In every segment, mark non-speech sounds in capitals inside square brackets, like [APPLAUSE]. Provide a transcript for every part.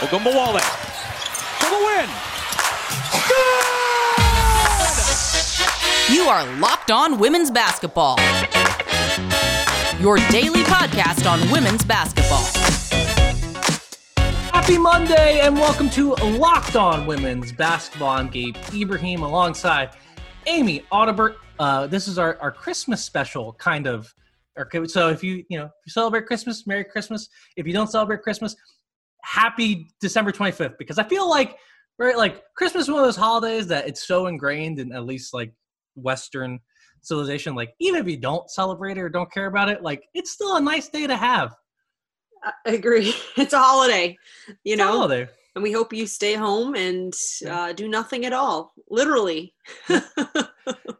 Ogunbowale for the win. You are Locked On Women's Basketball. Your daily podcast on women's basketball. Happy Monday and welcome to Locked On Women's Basketball. I'm Gabe Ibrahim alongside Amy Audibert. Uh, this is our, our Christmas special, kind of. Okay, so if you you know if you celebrate Christmas, Merry Christmas. If you don't celebrate Christmas, Happy December 25th. Because I feel like right, like Christmas is one of those holidays that it's so ingrained in at least like Western civilization. Like even if you don't celebrate it or don't care about it, like it's still a nice day to have. I agree. [LAUGHS] It's a holiday, you It's know, a holiday. and we hope you stay home and uh, do nothing at all, literally. [LAUGHS]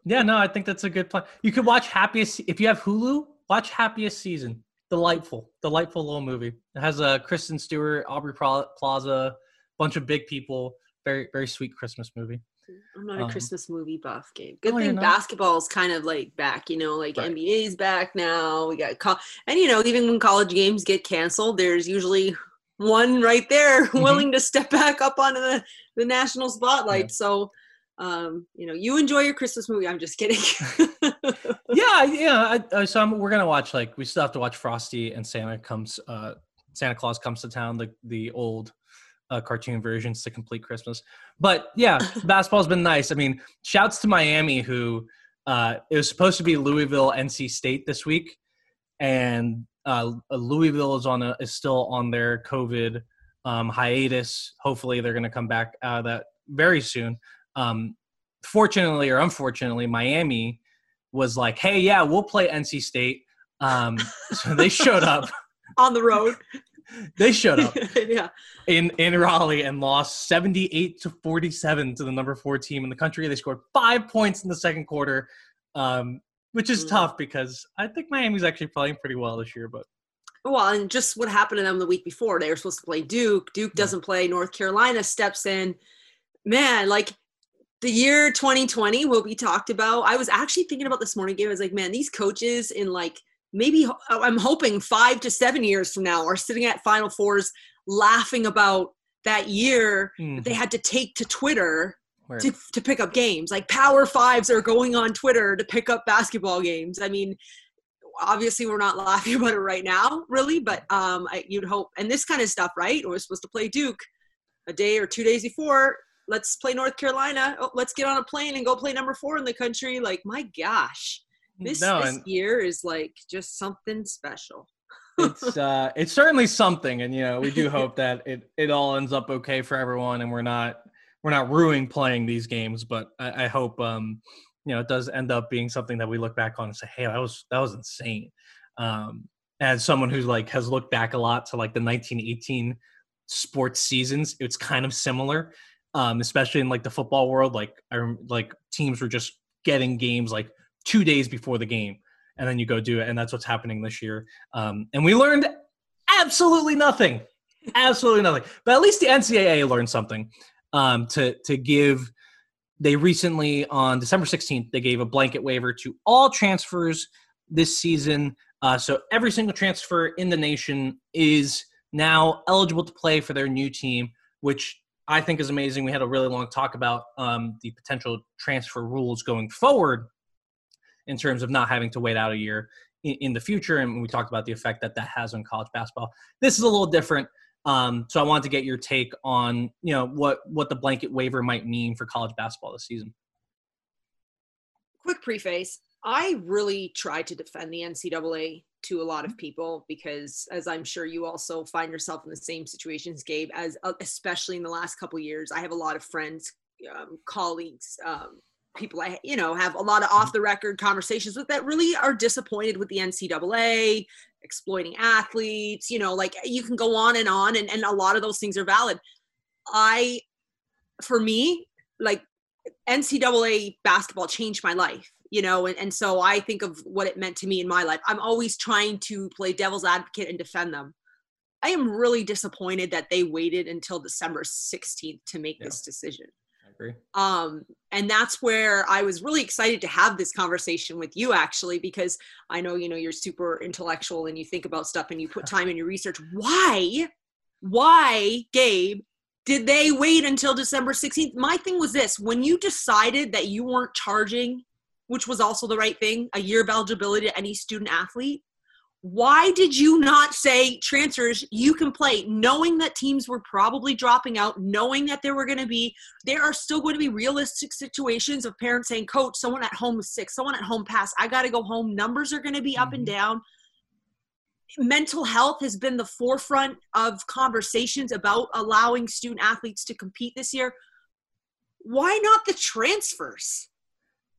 Yeah, no, I think that's a good plan. You could watch Happiest if you have Hulu. Watch Happiest Season. Delightful, delightful little movie. It has uh, Kristen Stewart, Aubrey Plaza, bunch of big people. Very, very sweet Christmas movie. I'm not a Um, Christmas movie buff, Gabe. Good Oh, you're thing not? basketball's kind of like back, you know, like Right. NBA's back now. We got, and you know, even when college games get canceled, there's usually one right there [LAUGHS] Mm-hmm. willing to step back up onto the, the national spotlight. So, um, you know, you enjoy your Christmas movie. I'm just kidding. [LAUGHS] Yeah, yeah. I, I, so I'm, we're gonna watch like we still have to watch Frosty and Santa comes. Uh, Santa Claus comes to town. The the old uh, cartoon versions to complete Christmas. But yeah, [LAUGHS] basketball's been nice. I mean, shouts to Miami who uh, it was supposed to be Louisville, NC State this week, and uh, Louisville is on a, is still on their COVID um, hiatus. Hopefully, they're going to come back out of that very soon. Um, fortunately or unfortunately, Miami was like, "Hey, yeah, we'll play NC State." Um, [LAUGHS] so they showed up. [LAUGHS] on the road. [LAUGHS] They showed up yeah. in in Raleigh and lost 78 to 47 to the number four team in the country. They scored five points in the second quarter, um, which is Mm. tough because I think Miami's actually playing pretty well this year. But Well, and just what happened to them the week before. They were supposed to play Duke. Duke doesn't play. North Carolina steps in. Man, like the year 2020 will be talked about. I was actually thinking about this morning game. I was like, man, these coaches in like maybe I'm hoping five to seven years from now are sitting at Final Fours laughing about that year that they had to take to Twitter to, to pick up games. Like power fives are going on Twitter to pick up basketball games. I mean, obviously we're not [LAUGHS] laughing about it right now, really, but um, I, you'd hope. And this kind of stuff, right? We're supposed to play Duke a day or two days before. Let's play North Carolina. Oh, let's get on a plane and go play number four in the country. Like, my gosh, this, no, this year is like just something special. [LAUGHS] it's uh, it's certainly something, and you know we do hope that it it all ends up okay for everyone, and we're not we're not ruining playing these games. But I, I hope um, you know it does end up being something that we look back on and say, hey, that was that was insane. Um, as someone who's like has looked back a lot to like the 1918 sports seasons, it's kind of similar, um, especially in like the football world. Like I like teams were just getting games like two days before the game, and then you go do it, and that's what's happening this year. Um, and we learned absolutely nothing, absolutely nothing. But at least the NCAA learned something um, to to give. They recently on December 16th they gave a blanket waiver to all transfers this season. Uh, so every single transfer in the nation is now eligible to play for their new team, which I think is amazing. We had a really long talk about um, the potential transfer rules going forward in terms of not having to wait out a year in, in the future, and we talked about the effect that that has on college basketball. This is a little different. Um, so I wanted to get your take on you know what what the blanket waiver might mean for college basketball this season. quick preface i really try to defend the ncaa to a lot of people because as i'm sure you also find yourself in the same situations gabe as uh, especially in the last couple years i have a lot of friends um, colleagues um, people i you know have a lot of off the record conversations with that really are disappointed with the ncaa exploiting athletes you know like you can go on and on and, and a lot of those things are valid. I for me like ncaa basketball changed my life you know and, and so i think of what it meant to me in my life i'm always trying to play devil's advocate and defend them i am really disappointed that they waited until december 16th to make Yeah. this decision I agree. um, and that's where i was really excited to have this conversation with you actually because i know you know you're super intellectual and you think about stuff and you put [LAUGHS] time in your research why why, Gabe, did they wait until December 16th? My thing was this when you decided that you weren't charging, which was also the right thing, a year of eligibility to any student athlete, why did you not say transfers you can play knowing that teams were probably dropping out knowing that there were going to be there are still going to be realistic situations of parents saying coach someone at home is sick someone at home passed i got to go home numbers are going to be up and Mhm. down. Mental health has been the forefront of conversations about allowing student athletes to compete this year. Why not the transfers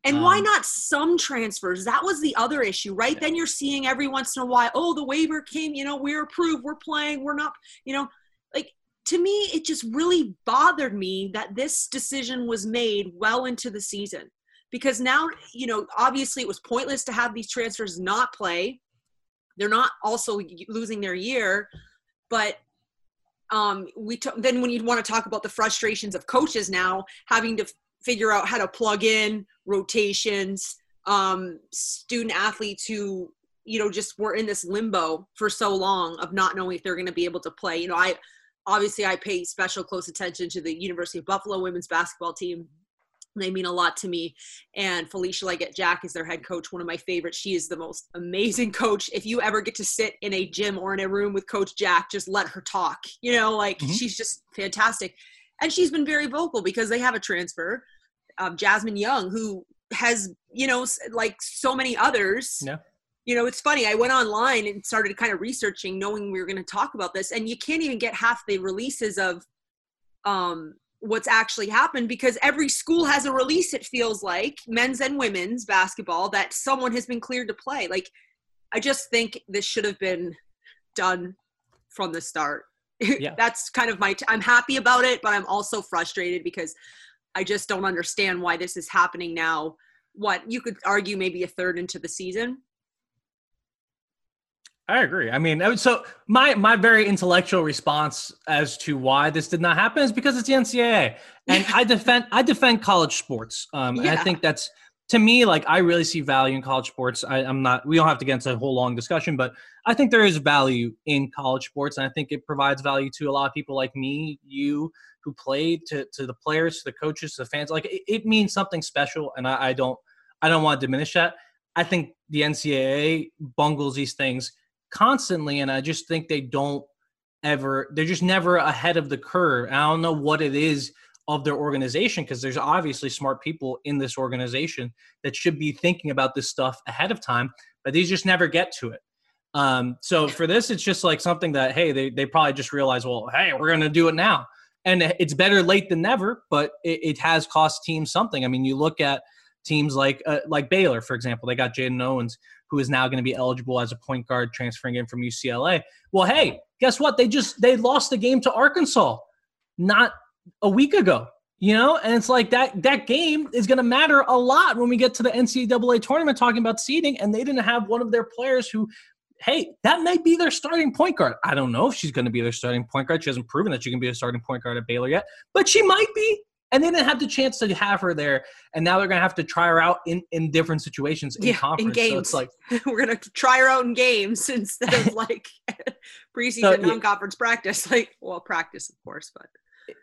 and why Um, not some transfers? That was the other issue, right? Then you're seeing every once in a while, oh, the waiver came, you know, we're approved, we're playing, we're not, you know, like to me, it just really bothered me that this decision was made well into the season because now, you know, obviously it was pointless to have these transfers not play. They're not also losing their year, but um, we t- then when you want to talk about the frustrations of coaches now having to figure out how to plug in rotations um, student athletes who you know just were in this limbo for so long of not knowing if they're going to be able to play. You know i obviously i pay special close attention to the university of buffalo women's basketball team. They mean a lot to me. And felicia legette jack is their head coach one of my favorites. She is the most amazing coach. If you ever get to sit in a gym or in a room with coach jack just let her talk. You know like Mhm. she's just fantastic and she's been very vocal because they have a transfer um, jasmine young who has you know like so many others. Yeah. you know it's funny i went online and started kind of researching knowing we were going to talk about this and you can't even get half the releases of um what's actually happened because every school has a release it feels like men's and women's basketball that someone has been cleared to play. Like i just think this should have been done from the start [LAUGHS] Yeah. that's kind of my t- i'm happy about it but i'm also frustrated because i just don't understand why this is happening now what you could argue maybe a third into the season I agree. I mean, so my my very intellectual response as to why this did not happen is because it's the NCAA, and [LAUGHS] I defend I defend college sports. Um, and I think that's to me like I really see value in college sports. I, I'm not. We don't have to get into a whole long discussion, but I think there is value in college sports, and I think it provides value to a lot of people like me, you, who played, to to the players, to the coaches, to the fans. Like it, it means something special, and I, I don't I don't want to diminish that. I think the NCAA bungles these things constantly, and I just think they don't ever. They're just never ahead of the curve. I don't know what it is of their organization because there's obviously smart people in this organization that should be thinking about this stuff ahead of time, but these just never get to it. Um, so for this, it's just like something that hey, they they probably just realize, well, hey, we're gonna do it now, and it's better late than never. But it, it has cost teams something. I mean, you look at teams like uh, like Baylor, for example, they got Jaden Owens, who is now going to be eligible as a point guard transferring in from UCLA. Well, hey, guess what? They just they lost the game to Arkansas not a week ago. You know, and it's like that that game is going to matter a lot when we get to the NCAA tournament talking about seeding, and they didn't have one of their players who, hey, that might be their starting point guard. I don't know if she's going to be their starting point guard. She hasn't proven that she can be a starting point guard at Baylor yet, but she might be. And they didn't have the chance to have her there, and now they're going to have to try her out in, in different situations in Yeah, in conference. So games. it's like, [LAUGHS] we're gonna try her out in games [LAUGHS] instead of [LAUGHS] like preseason So, yeah. non-conference practice like well practice of course but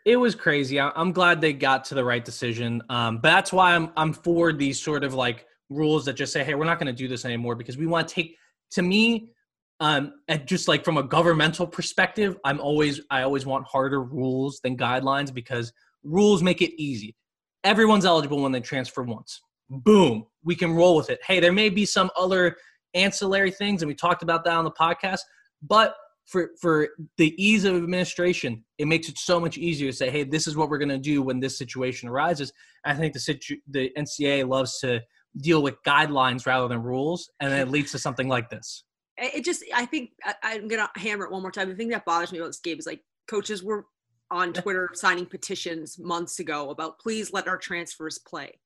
it was crazy. I'm glad they got to the right decision. Um, but that's why I'm I'm for these sort of like rules that just say, hey, we're not going to do this anymore because we want to take. To me, um, and just like from a governmental perspective, I'm always I always want harder rules than guidelines because rules make it easy. Everyone's eligible when they transfer once. Boom, we can roll with it. Hey, there may be some other ancillary things, and we talked about that on the podcast, but for for the ease of administration, it makes it so much easier to say, "Hey, this is what we're going to do when this situation arises." I think the situ- the NCAA loves to deal with guidelines rather than rules, and it leads to something like this. it just i think I, i'm gonna hammer it one more time the thing that bothers me about this game is like coaches were on twitter signing petitions months ago about please let our transfers play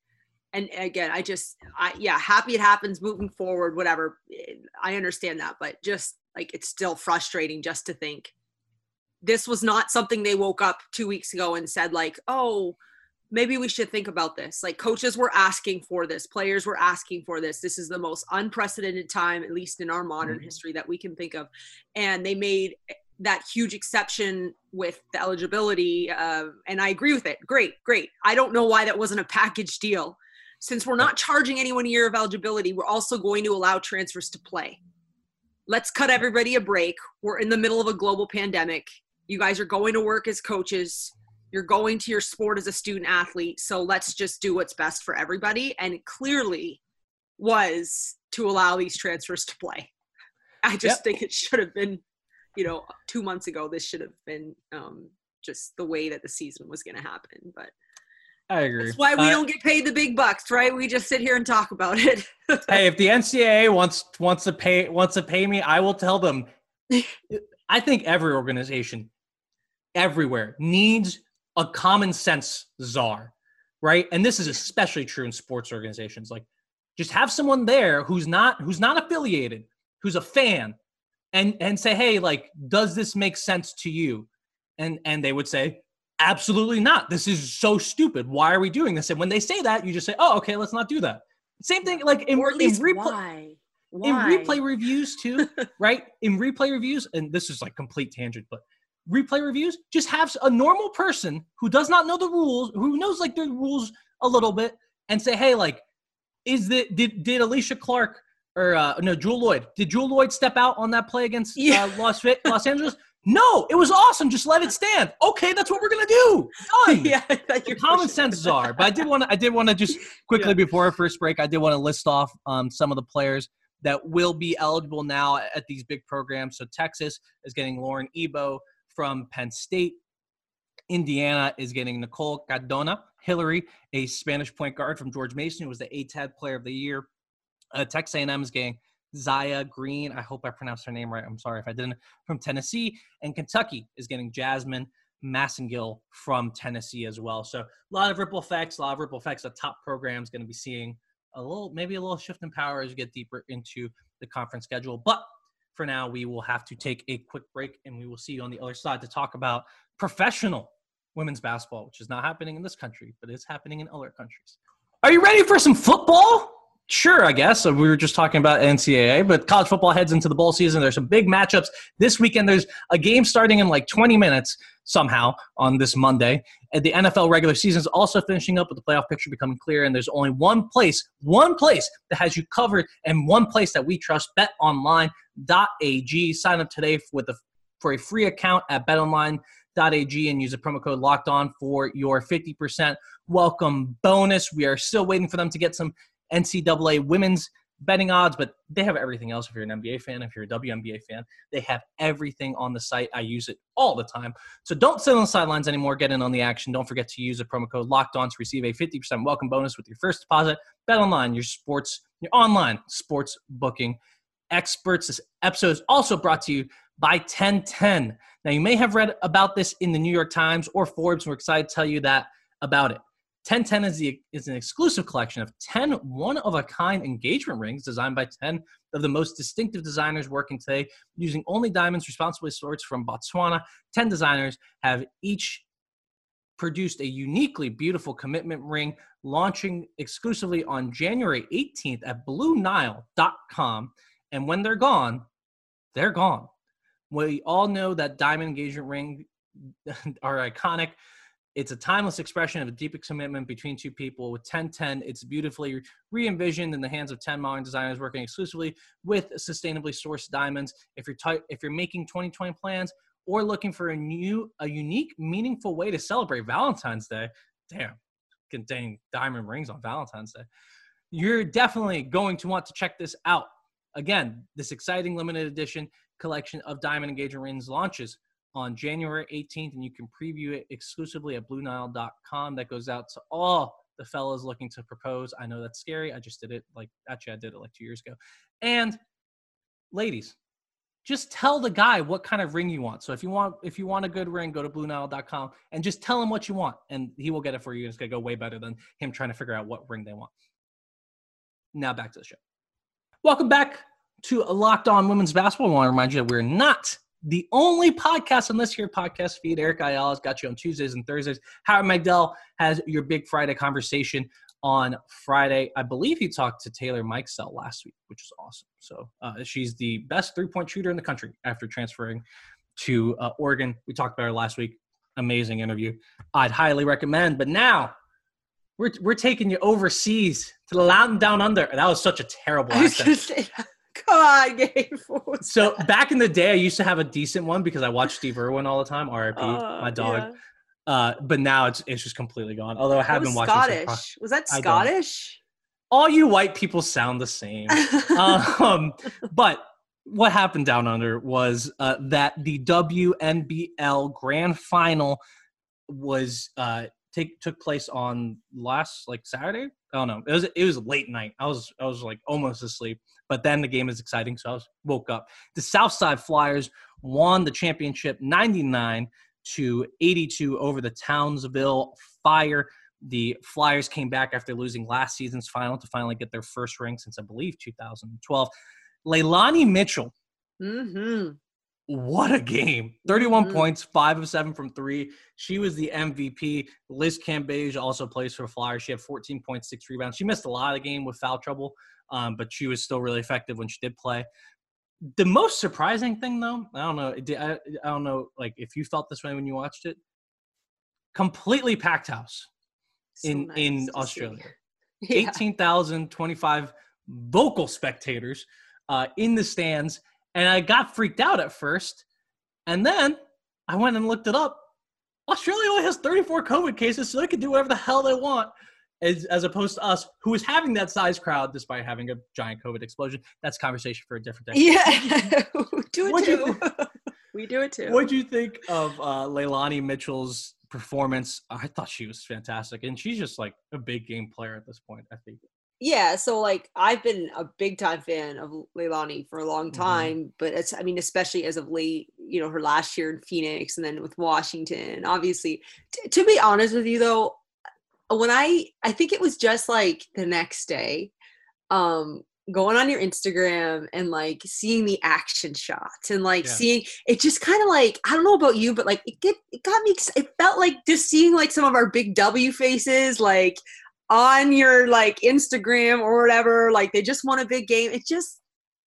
and again i just i yeah happy it happens moving forward whatever i understand that but just like it's still frustrating just to think this was not something they woke up two weeks ago and said like oh maybe we should think about this like coaches were asking for this players were asking for this this is the most unprecedented time at least in our modern Mhm. history that we can think of and they made that huge exception with the eligibility, uh, and I agree with it. Great, great. I don't know why that wasn't a package deal. Since we're not charging anyone a year of eligibility, we're also going to allow transfers to play. Let's cut everybody a break. We're in the middle of a global pandemic. You guys are going to work as coaches. You're going to your sport as a student athlete. So let's just do what's best for everybody. And it clearly was to allow these transfers to play. I just Yep. think it should have been, you know, two months ago. This should have been um, just the way that the season was going to happen. But I agree. that's why we Uh, don't get paid the big bucks, right? We just sit here and talk about it. [LAUGHS] hey, if the NCAA wants wants to pay wants to pay me, I will tell them. [LAUGHS] I think every organization, everywhere, needs a common sense czar, right? And this is especially true in sports organizations. Like, just have someone there who's not who's not affiliated, who's a fan, and and say, hey, like, does this make sense to you? And and they would say, absolutely not. This is so stupid. Why are we doing this? And when they say that, you just say, oh, okay, let's not do that. Same thing, like in, or at least replay why? in replay reviews too, [LAUGHS] right? In replay reviews, and this is like complete tangent, but replay reviews, just have a normal person who does not know the rules, who knows like the rules a little bit, and say, hey, like, is the did did Alysha Clark or uh, no Jewell Loyd? Did Jewell Loyd step out on that play against Yeah. uh, Los Los Angeles? [LAUGHS] No, it was awesome. Just let it stand. Okay, that's what we're gonna do. Done. [LAUGHS] yeah, I thought The you were common pushing sense it. czar. But I did want to. I did want to just [LAUGHS] quickly Yeah. before our first break. I did want to list off um, some of the players that will be eligible now at these big programs. So Texas is getting Lauren Ebo from Penn State. Indiana is getting Nicole Cardaño. Hillary, a Spanish point guard from George Mason, who was the ATAD Player of the Year. Uh, Texas A&M is getting Zaay Green. I hope I pronounced her name right. I'm sorry if I didn't. From Tennessee, and Kentucky is getting Jazmine Massengill from Tennessee as well. So a lot of ripple effects, a lot of ripple effects. The top program's going to be seeing a little, maybe a little shift in power as you get deeper into the conference schedule. But for now, we will have to take a quick break, and we will see you on the other side to talk about professional women's basketball, which is not happening in this country, but is happening in other countries. Are you ready for some football? Sure, I guess. So we were just talking about NCAA, but college football heads into the bowl season. There's some big matchups this weekend. There's a game starting in like 20 minutes somehow on this Monday. And the NFL regular season is also finishing up with the playoff picture becoming clear. And there's only one place, one place that has you covered, and one place that we trust: BetOnline.ag. Sign up today with a for a free account at BetOnline.ag and use the promo code Locked On for your 50% welcome bonus. We are still waiting for them to get some NCAA women's betting odds, but they have everything else. If you're an NBA fan, if you're a WNBA fan, they have everything on the site. I use it all the time. So don't sit on the sidelines anymore. Get in on the action. Don't forget to use the promo code Locked On to receive a 50% welcome bonus with your first deposit. Bet online, your sports, your online sports booking experts. This episode is also brought to you by 1010. Now, you may have read about this in the New York Times or Forbes. We're excited to tell you that about it. 1010 is, the, is an exclusive collection of 10 one of a kind engagement rings designed by 10 of the most distinctive designers working today using only diamonds responsibly sourced from Botswana. 10 designers have each produced a uniquely beautiful commitment ring launching exclusively on January 18th at BlueNile.com. And when they're gone, they're gone. We all know that diamond engagement ring [LAUGHS] are iconic. It's a timeless expression of a deep commitment between two people. With 1010, it's beautifully re envisioned in the hands of 10 modern designers working exclusively with sustainably sourced diamonds. If you're, if you're making 2020 plans or looking for a new, a unique, meaningful way to celebrate Valentine's Day, damn, containing diamond rings on Valentine's Day, you're definitely going to want to check this out. Again, this exciting limited edition collection of diamond engagement rings launches on January 18th, and you can preview it exclusively at BlueNile.com. That goes out to all the fellas looking to propose. I know that's scary. I just did it like actually I did it like two years ago. And ladies, just tell the guy what kind of ring you want. So if you want if you want a good ring, go to BlueNile.com and just tell him what you want, and he will get it for you. It's gonna go way better than him trying to figure out what ring they want. Now back to the show. Welcome back to Locked On Women's Basketball. I want to remind you that we're not the only podcast on this here podcast feed. Erica Ayala's got you on Tuesdays and Thursdays. Howard Megdal has your Big Friday conversation on Friday. I believe he talked to Taylor Mikesell last week, which is awesome. So uh, she's the best three point shooter in the country after transferring to uh, Oregon. We talked about her last week. Amazing interview. I'd highly recommend. But now we're we're taking you overseas to the land down under. That was such a terrible accent. Come on, Gabe. So back in the day, I used to have a decent one because I watched Steve Irwin all the time. R.I.P. Uh, my dog. yeah. Uh, but now it's it's just completely gone. Although I have been watching. pro- Scottish. Was that Scottish? all you white people sound the same. [LAUGHS] um, but what happened down under was uh, that the WNBL Grand Final was uh, take took place on last like Saturday. I don't know. It was it was late night. I was I was like almost asleep. But then the game is exciting, so I was woke up. The Southside Flyers won the championship 99 to 82 over the Townsville Fire. The Flyers came back after losing last season's final to finally get their first ring since I believe 2012. Leilani Mitchell, mm-hmm. What a game. 31 Mhm. points, five of seven from three. She was the MVP. Liz Cambage also plays for Flyers. She had 14.6 rebounds. She missed a lot of the game with foul trouble, um, but she was still really effective when she did play. The most surprising thing, though, I don't know. I, I don't know, like if you felt this way when you watched it. Completely packed house in in Australia. [LAUGHS] Yeah. 18,025 vocal spectators uh, in the stands. And I got freaked out at first. And then I went and looked it up. Australia only has 34 COVID cases, so they can do whatever the hell they want, as, as opposed to us, who is having that size crowd despite having a giant COVID explosion. That's conversation for a different day. Yeah. [LAUGHS] we [LAUGHS] do it What'd you too. [LAUGHS] we do it too. What'd you think of uh, Leilani Mitchell's performance? I thought she was fantastic. And she's just like a big game player at this point, I think. Yeah so like i've been a big time fan of leilani for a long Mhm. time but it's i mean especially as of late you know her last year in phoenix and then with washington obviously T- to be honest with you though when i i think it was just like the next day um going on your instagram and like seeing the action shots and like Yeah. seeing it just kind of like i don't know about you but like it get it got me it felt like just seeing like some of our big w faces like on your like Instagram or whatever, like they just won a big game. It just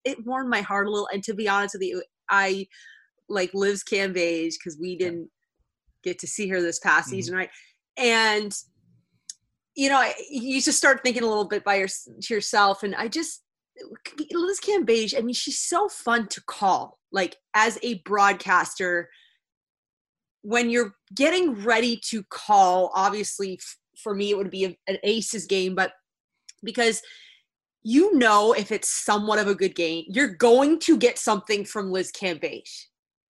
it warmed my heart a little. And to be honest with you, I like Liz Cambage because we didn't get to see her this past Mhm. season, right? And you know, you just start thinking a little bit by your, to yourself, and I just Liz Cambage. I mean, she's so fun to call. Like as a broadcaster, when you're getting ready to call, obviously for me it would be a- an aces game, but because you know if it's somewhat of a good game, you're going to get something from Liz Cambage.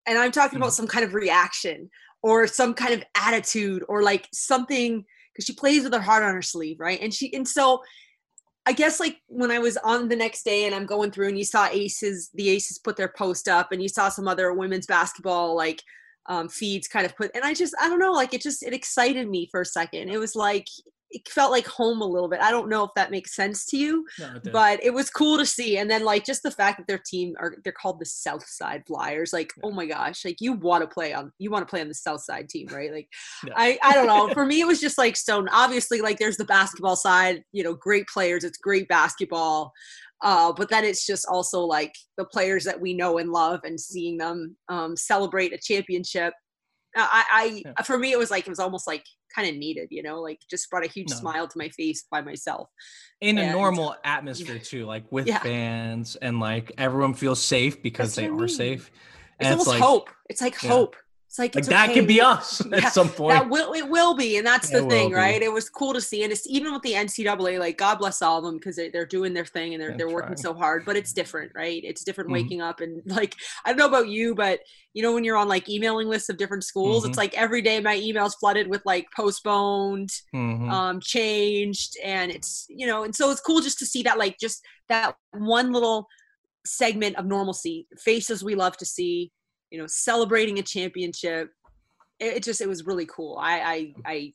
And I'm talking about mm. some kind of reaction or some kind of attitude or like something because she plays with her heart on her sleeve, right? And she and so I guess like when I was on the next day and I'm going through and you saw Aces, the Aces put their post up and you saw some other women's basketball like um, feeds kind of put, and I just, I don't know, like it just, it excited me for a second. It was like, it felt like home a little bit. I don't know if that makes sense to you, No, it but it was cool to see. And then like just the fact that their team are, they're called the South Side Flyers. Like, oh my gosh, like you want to play on, you want to play on the South Side team, right? Like, [LAUGHS] Yeah. I, I don't know. [LAUGHS] For me, it was just like so Obviously, like there's the basketball side, you know, great players. It's great basketball. Uh, but then it's just also like the players that we know and love and seeing them um, celebrate a championship. Uh, I, I Yeah. for me, it was like it was almost like kind of needed, you know, like just brought a huge No. smile to my face by myself. in a normal atmosphere too, like with Yeah. fans and like everyone feels safe because That's they I are mean. safe. It's And almost like, hope. It's like Yeah. hope. It's like, like it's that okay. could be us [LAUGHS] Yeah, at some point. That will it will be, and that's It the thing, right? It was cool to see, and it's even with the NCAA, like God bless all of them because they, they're doing their thing and they're They're they're working so hard. But it's different, right? It's different Mhm. waking up and [LAUGHS] like I don't know about you, but you know when you're on like emailing lists of different schools, Mhm. it's like every day my emails flooded with like postponed, Mhm. um, changed, and it's you know, and so it's cool just to see that like just that one little segment of normalcy, faces we love to see, you know, celebrating a championship. It, it just it was really cool. I I I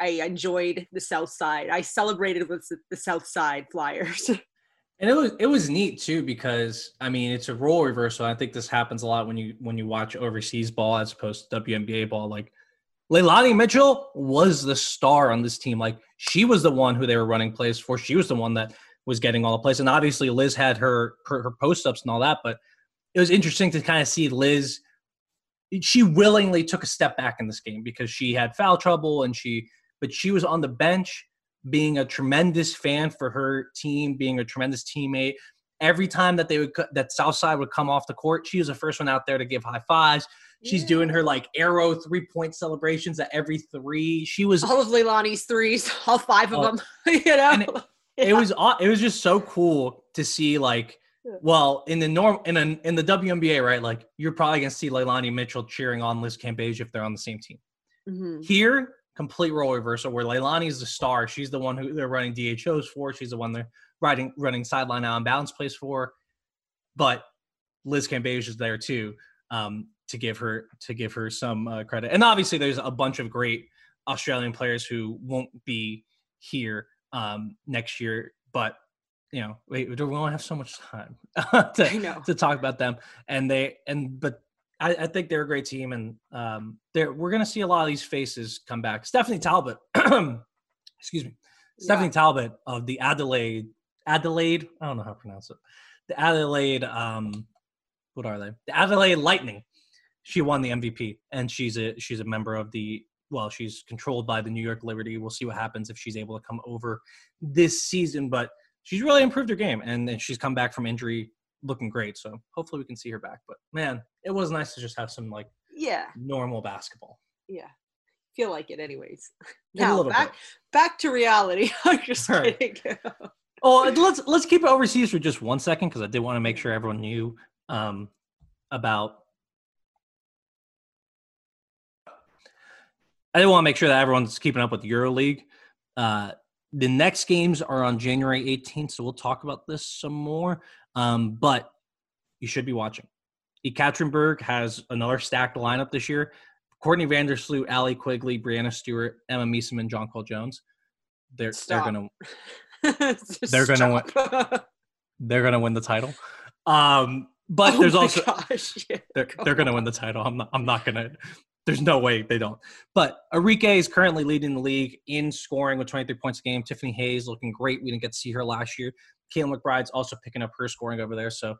I enjoyed the South Side. I celebrated with the, South Side Flyers. [LAUGHS] And it was it was neat too because I mean it's a role reversal. I think this happens a lot when you when you watch overseas ball as opposed to WNBA ball. Like Leilani Mitchell was the star on this team. Like she was the one who they were running plays for. She was the one that was getting all the plays. And obviously Liz had her her, her post ups and all that. But it was interesting to kind of see Liz she willingly took a step back in this game because she had foul trouble and she but she was on the bench being a tremendous fan for her team, being a tremendous teammate. Every time that they would that Southside would come off the court, she was the first one out there to give high fives. She's yeah. doing her like arrow three point celebrations at every three. She was all of Leilani's threes, all five of uh, them. [LAUGHS] you know, it, yeah. it was it was just so cool to see like [LAUGHS] well, in the norm in a, in the WNBA, right? Like you're probably gonna see Leilani Mitchell cheering on Liz Cambage if they're on the same team. Mm-hmm. Here, complete role reversal where Leilani is the star. She's the one who they're running DHOs for. She's the one they're riding running sideline out and balance plays for. But Liz Cambage is there too um, to give her to give her some uh, credit. And obviously, there's a bunch of great Australian players who won't be here um, next year, but you know, we, we don't have so much time [LAUGHS] to, to talk about them. And they and but I, I think they're a great team, and um, they're we're gonna see a lot of these faces come back. Stephanie Talbot, [CLEARS THROAT] excuse me, yeah. Stephanie Talbot of the Adelaide Adelaide. I don't know how to pronounce it. The Adelaide, um, what are they? The Adelaide Lightning. She won the MVP, and she's a she's a member of the well, she's controlled by the New York Liberty. We'll see what happens if she's able to come over this season, but she's really improved her game and, and she's come back from injury looking great. So hopefully we can see her back. But man, it was nice to just have some like yeah normal basketball. Yeah. Feel like it anyways. Now back bit. back to reality. [LAUGHS] I'm just right. kidding. [LAUGHS] oh, let's let's keep it overseas for just one second because I did want to make sure everyone knew um, about. I did want to make sure that everyone's keeping up with EuroLeague. Uh, the next games are on January 18th, so we'll talk about this some more. Um, but you should be watching. Ekaterinburg has another stacked lineup this year. Courtney Vandersloot, Allie Quigley, Breanna Stewart, Emma Meesseman, Jonquel Jones. They're Stop. they're gonna [LAUGHS] [LAUGHS] they're gonna win [LAUGHS] they're gonna win the title. Um, but oh there's also gosh, yeah, they're, they're gonna win the title. I'm not I'm not gonna there's no way they don't. But Arike is currently leading the league in scoring with 23 points a game. Tiffany Hayes looking great. We didn't get to see her last year. Caitlin McBride's also picking up her scoring over there. So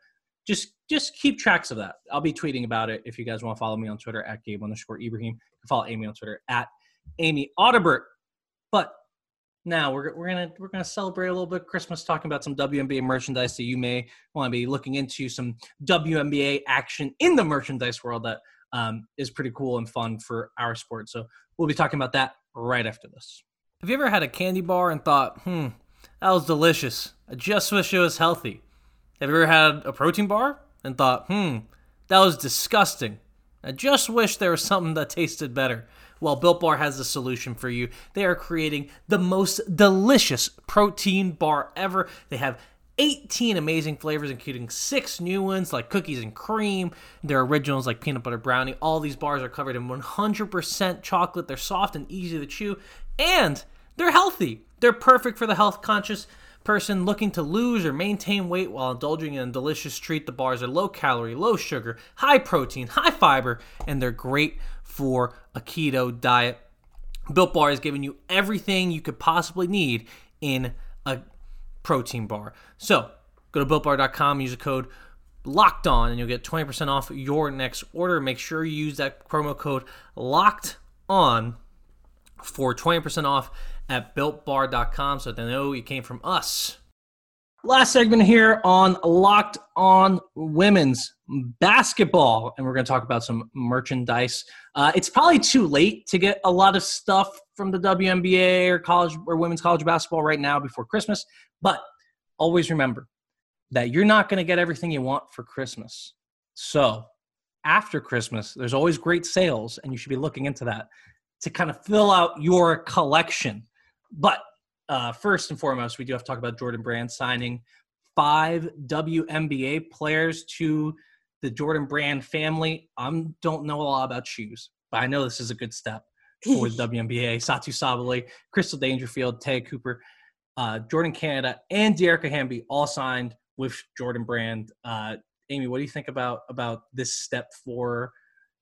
just just keep tracks of that. I'll be tweeting about it if you guys want to follow me on Twitter at Gabe underscore Ibrahim. follow Amy on Twitter at Amy Audibert. But now we're, we're gonna we're gonna celebrate a little bit Christmas, talking about some WNBA merchandise that you may want to be looking into some WNBA action in the merchandise world that um, is pretty cool and fun for our sport. So we'll be talking about that right after this. Have you ever had a candy bar and thought, hmm, that was delicious. I just wish it was healthy. Have you ever had a protein bar and thought, hmm, that was disgusting. I just wish there was something that tasted better. Well, Built Bar has a solution for you. They are creating the most delicious protein bar ever. They have 18 amazing flavors, including six new ones like cookies and cream. Their originals like peanut butter brownie. All these bars are covered in 100% chocolate. They're soft and easy to chew, and they're healthy. They're perfect for the health conscious person looking to lose or maintain weight while indulging in a delicious treat. The bars are low calorie, low sugar, high protein, high fiber, and they're great for a keto diet. Built Bar is giving you everything you could possibly need in protein bar. So go to builtbar.com, use the code locked on, and you'll get 20% off your next order. Make sure you use that promo code locked on for 20% off at builtbar.com so they know you came from us. Last segment here on Locked On Women's Basketball, and we're going to talk about some merchandise. Uh, it's probably too late to get a lot of stuff from the WNBA or college or women's college basketball right now before Christmas, but always remember that you're not going to get everything you want for Christmas. So after Christmas, there's always great sales, and you should be looking into that to kind of fill out your collection. But uh, first and foremost, we do have to talk about Jordan Brand signing five WNBA players to the Jordan Brand family. I don't know a lot about shoes, but I know this is a good step for the [LAUGHS] WNBA. Satou Sabally, Crystal Dangerfield, Te'a Cooper, uh, Jordin Canada, and Dearica Hamby all signed with Jordan Brand. Uh, Amy, what do you think about about this step for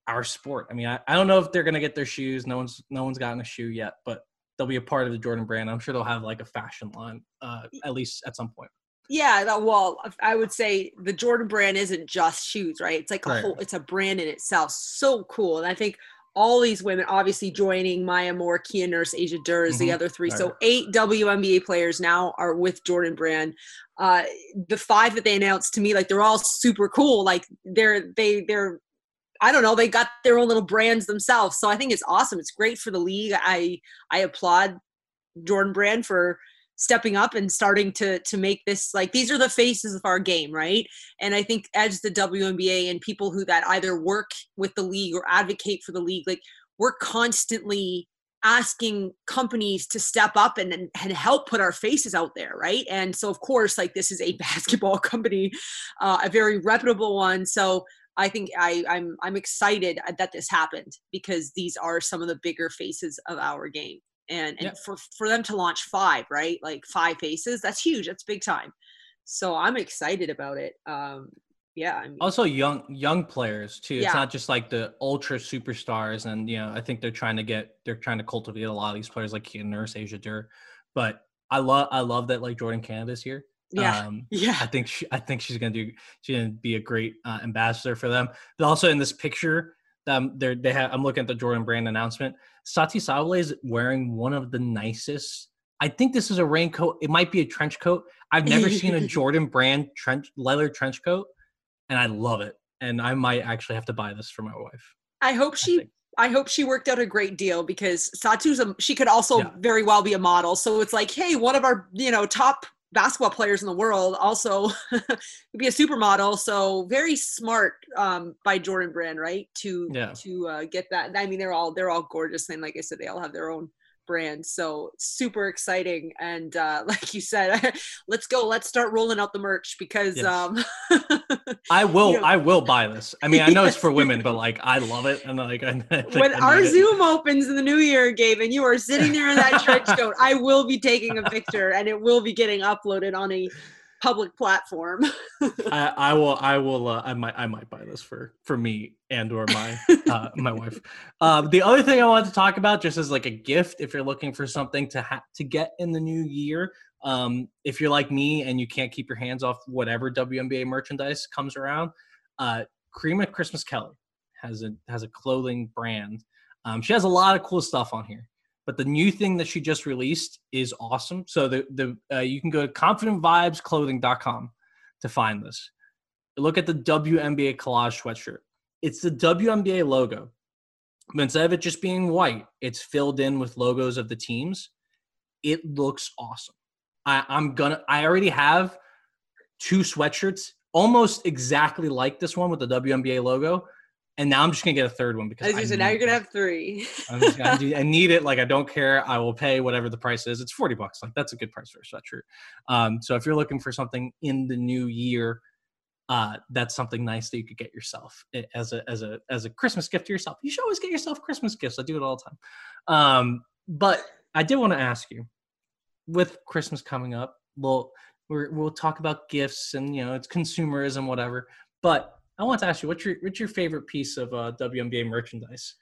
our sport? I mean, I, I don't know if they're gonna get their shoes. No one's no one's gotten a shoe yet, but they'll be a part of the Jordan brand. I'm sure they'll have like a fashion line, uh, at least at some point. Yeah, well, I would say the Jordan brand isn't just shoes, right? It's like a Right. whole, it's a brand in itself. So cool. And I think all these women obviously joining Maya Moore, Kia Nurse, Asia Durr, the Mhm. other three. So eight WNBA players now are with Jordan brand. Uh, the five that they announced to me, like they're all super cool. Like they're, they, they're, I don't know, they got their own little brands themselves. So I think it's awesome. It's great for the league. I, I applaud Jordan brand for stepping up and starting to to make this like these are the faces of our game right and i think as the WNBA and people who that either work with the league or advocate for the league like we're constantly asking companies to step up and, and and help put our faces out there right and so of course like this is a [LAUGHS] basketball company uh, a very reputable one so I think I, I'm I'm excited that this happened because these are some of the bigger faces of our game. And, and Yeah. for for them to launch five right? Like five faces that's huge that's big time. So i'm excited about it. Um yeah I mean, also young young players too. Yeah. it's not just like the ultra superstars and you know i think they're trying to get they're trying to cultivate a lot of these players like nurse asia durr but i love i love that like jordin canada's here yeah um yeah i think she i think she's gonna do she's gonna be a great uh, ambassador for them but also in this picture um they're they have i'm looking at the jordan brand announcement satou Sabally is wearing one of the nicest I think this is a raincoat. It might be a trench coat. I've never seen a [LAUGHS] Jordan brand trench leather trench coat, and I love it. And I might actually have to buy this for my wife. i hope she think. I hope she worked out a great deal because Satou's a, she could also Yeah. very well be a model. So it's like, hey, one of our you know top basketball players in the world also [LAUGHS] be a supermodel. So very smart um, by Jordan Brand, right? To Yeah. to uh, get that. I mean, they're all they're all gorgeous, and like I said, they all have their own brand. So super exciting, and uh, [LAUGHS] like you said, [LAUGHS] let's go. Let's start rolling out the merch because Yes. um, [LAUGHS] I will. You know- I will buy this. I mean, I know it's for women, but like I love it, and like I, I when I our it. Zoom opens in the new year, Gabe, and you are sitting there in that trench coat, I will be taking a picture and it will be getting uploaded on a public platform. [LAUGHS] I, I will. I will. Uh, I might. I might buy this for for me and or my uh, my [LAUGHS] wife. Uh, the other thing I wanted to talk about, just as like a gift, if you're looking for something to ha- to get in the new year, um, if you're like me and you can't keep your hands off whatever WNBA merchandise comes around, uh, Karima Christmas Kelly has a has a clothing brand. Um, she has a lot of cool stuff on here. But the new thing that she just released is awesome. So the the uh, you can go to confidentvibesclothing.com to find this. Look at the WNBA collage sweatshirt. It's the WNBA logo. But instead of it just being white, it's filled in with logos of the teams. It looks awesome. I, I'm gonna I already have two sweatshirts almost exactly like this one with the WNBA logo. And now I'm just gonna get a third one because I said, now you're gonna have three. [LAUGHS] I'm just gonna do- I need it. Like I don't care. I will pay whatever the price is. It's forty bucks. Like that's a good price for a sweatshirt. Um, so if you're looking for something in the new year, uh, that's something nice that you could get yourself as a as a as a Christmas gift to yourself. You should always get yourself Christmas gifts. I do it all the time. Um, but I did want to ask you, with Christmas coming up, we'll we're, we'll talk about gifts and you know it's consumerism, whatever. But I want to ask you, what's your what's your favorite piece of uh, WNBA merchandise?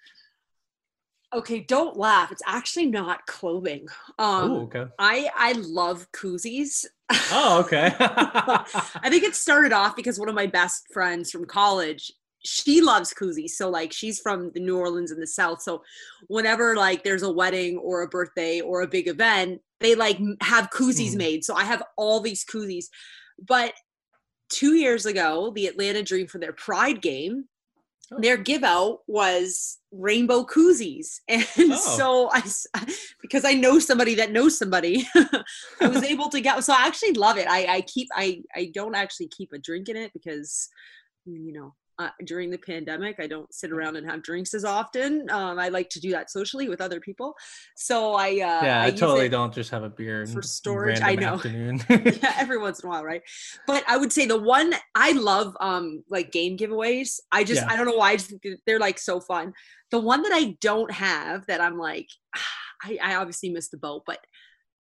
Okay, don't laugh. It's actually not clothing. Um, oh, okay. I I love koozies. Oh, okay. [LAUGHS] I think it started off because one of my best friends from college, she loves koozies. So like she's from the New Orleans in the South. So whenever like there's a wedding or a birthday or a big event, they like have koozies Hmm. made. So I have all these koozies. But two years ago, the Atlanta Dream for their Pride game, Oh. their give out was rainbow koozies. [LAUGHS] And Oh. so i because I know somebody that knows somebody, [LAUGHS] I was [LAUGHS] able to get, so I actually love it. I, I keep, I, I don't actually keep a drink in it because, you know, uh, during the pandemic, I don't sit around and have drinks as often. Um, I like to do that socially with other people. So I, uh, yeah, I, use totally don't just have a beer for storage, I know. [LAUGHS] Afternoon. yeah, every once in a while, right? But I would say the one I love, um, like game giveaways. I just Yeah. I don't know why I just think they're like so fun. The one that I don't have that I'm like, [SIGHS] I, I obviously missed the boat, but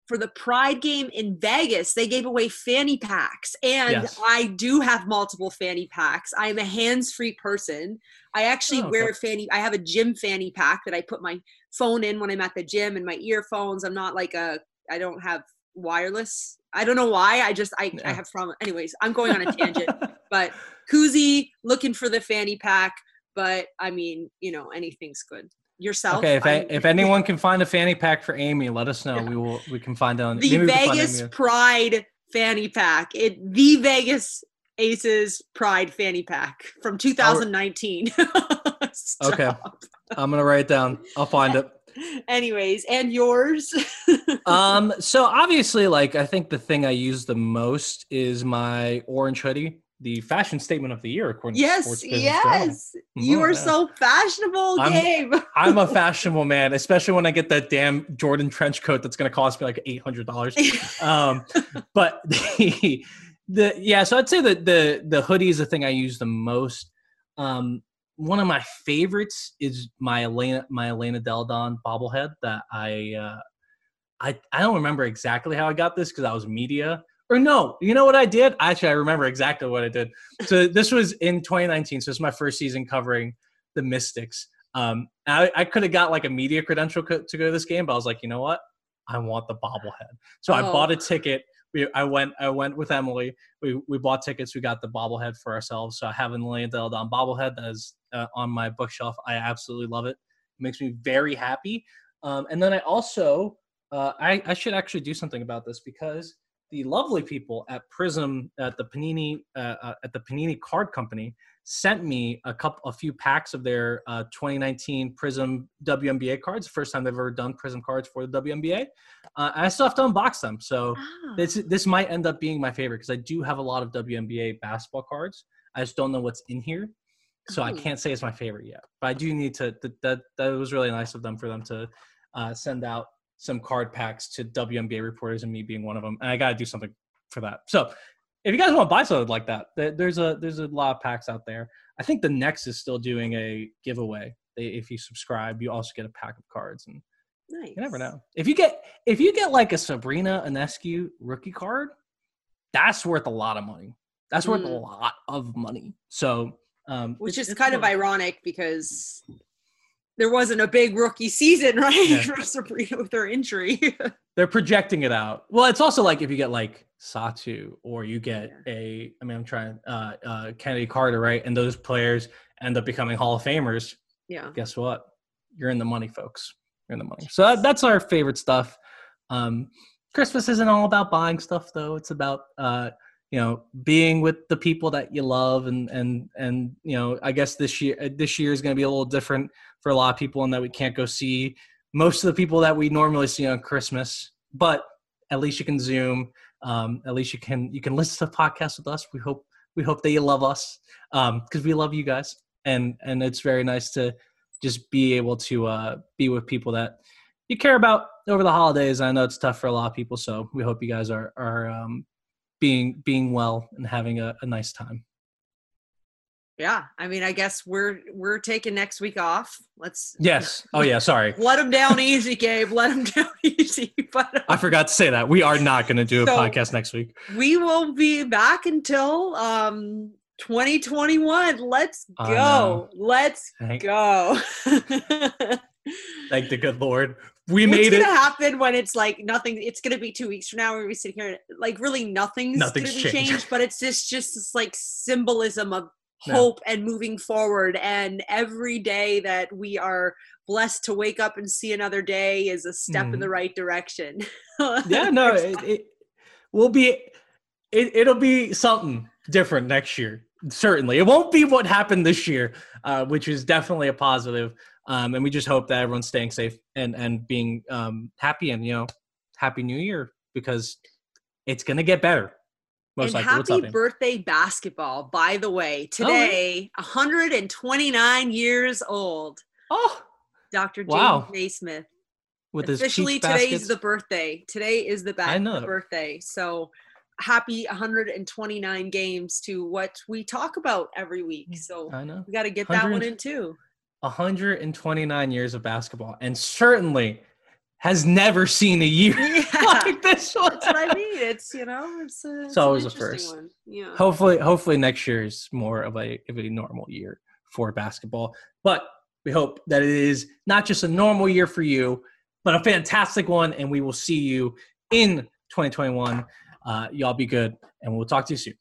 for the Pride game in Vegas, they gave away fanny packs, and Yes. I do have multiple fanny packs. I'm a hands-free person. I actually Oh, okay. wear a fanny. I have a gym fanny pack that I put my phone in when I'm at the gym and my earphones. I'm not like a. I don't have wireless. I don't know why. I just I, I have problem. Anyways, I'm going on a tangent. [LAUGHS] but koozie looking for the fanny pack. But I mean, you know, anything's good. Yourself. Okay, if I, if anyone can find a fanny pack for Amy, let us know. We will we can find out. On the maybe we can find Vegas Pride fanny pack. It the Vegas Aces Pride fanny pack from 2019. [LAUGHS] Okay. I'm gonna write it down. I'll find it. [LAUGHS] Anyways, and yours. [LAUGHS] Um, so obviously, like I think the thing I use the most is my orange hoodie, the fashion statement of the year, according to yes, Sports Business Journal. yes. You Mhm, are yeah. so fashionable, I'm- Gabe. [LAUGHS] I'm a fashionable man, especially when I get that damn Jordan trench coat that's gonna cost me like eight hundred dollars. um, [LAUGHS] but the, [LAUGHS] the yeah, so I'd say that the the hoodie is the thing I use the most. Um, one of my favorites is my Elena my Elena Delle Donne bobblehead that I uh, I I don't remember exactly how I got this because I was media or no, you know what I did? Actually, I remember exactly what I did. So [LAUGHS] this was in 2019. So is my first season covering the Mystics. Um, I, I could have got like a media credential co- to go to this game, but I was like, you know what? I want the bobblehead. So I Oh. bought a ticket. We, I went. I went with Emily. We, we bought tickets. We got the bobblehead for ourselves. So I have an Delle Donne bobblehead that is uh, on my bookshelf. I absolutely love it. It makes me very happy. Um, and then I also uh, I, I should actually do something about this because the lovely people at Prism at the Panini uh, uh, at the Panini Card Company sent me a couple a few packs of their uh, 2019 Prism WNBA cards. First time they've ever done Prism cards for the WNBA. Uh, I still have to unbox them, so Ah. this this might end up being my favorite because I do have a lot of WNBA basketball cards. I just don't know what's in here, so I Oh. can't say it's my favorite yet. But I do need to. That that, that was really nice of them for them to uh, send out some card packs to WNBA reporters and me being one of them. And I got to do something for that. So if you guys want to buy something like that, there's a there's a lot of packs out there. I think the Next is still doing a giveaway. They, if you subscribe, you also get a pack of cards, and nice. you never know. If you get if you get like a Sabrina Ionescu rookie card, that's worth a lot of money. That's worth a Mm. lot of money. So, um, Which it's- is kind of ironic because there wasn't a big rookie season, [LAUGHS] right? Yeah. With her injury. [LAUGHS] they're projecting it out. Well, it's also like if you get like Satou or you get a, I mean, I'm trying, uh, uh, Kennedy Carter, right? And those players end up becoming Hall of Famers. yeah. Guess what? You're in the money, folks. You're in the money. So that, that's our favorite stuff. Um, Christmas isn't all about buying stuff, though. It's about, uh, you know, being with the people that you love, and and and you know, I guess this year uh, this year is going to be a little different for a lot of people in that we can't go see most of the people that we normally see on Christmas, but at least you can Zoom. Um, at least you can you can listen to podcasts with us. We hope we hope that you love us because we love you guys, and and it's very nice to just be able to uh, be with people that you care about over the holidays. I know it's tough for a lot of people, so we hope you guys are are um, being being well and having a, a nice time. Yeah. I mean, I guess we're we're taking next week off. Let's Yes. [LAUGHS] Oh yeah. Sorry, let them down easy, Gabe. Let them [LAUGHS] down easy. But I forgot to say that we are not going to do a So- podcast next week. we will be back until um 2021. Let's go. Let's Thank, go. [LAUGHS] thank the good Lord. We What's made it. happen when it's like nothing? It's gonna be two weeks from now where we sit here, like really nothing's, Nothing's gonna be changed. changed, but it's just just this like symbolism of No. hope and moving forward. And every day that we are blessed to wake up and see another day is a step in Mhm. the right direction. [LAUGHS] Yeah. No. It, [LAUGHS] it will be. It, it'll be something different next year. Certainly, it won't be what happened this year, uh, which is definitely a positive. Um, and we just hope that everyone's staying safe and and being um, happy and you know, happy New Year because it's gonna get better. Most and likely. Happy birthday basketball, by the way. Oh. Today, 129 years old. Oh, Dr. James Wow. Naismith. with his Officially, today's baskets. the birthday. Today is the, ba- I know the birthday. So happy 129 games to what we talk about every week. So I know. we got to get that one in too. 129 years of basketball, and certainly has never seen a year [LAUGHS] Yeah. [LAUGHS] like this one. That's what I mean. It's you know, it's, a, it's, an always a first. One. Yeah. hopefully hopefully next year is more of a of a normal year for basketball but we hope that it is not just a normal year for you but a fantastic one and we will see you in 2021. Uh, y'all be good, and we'll talk to you soon.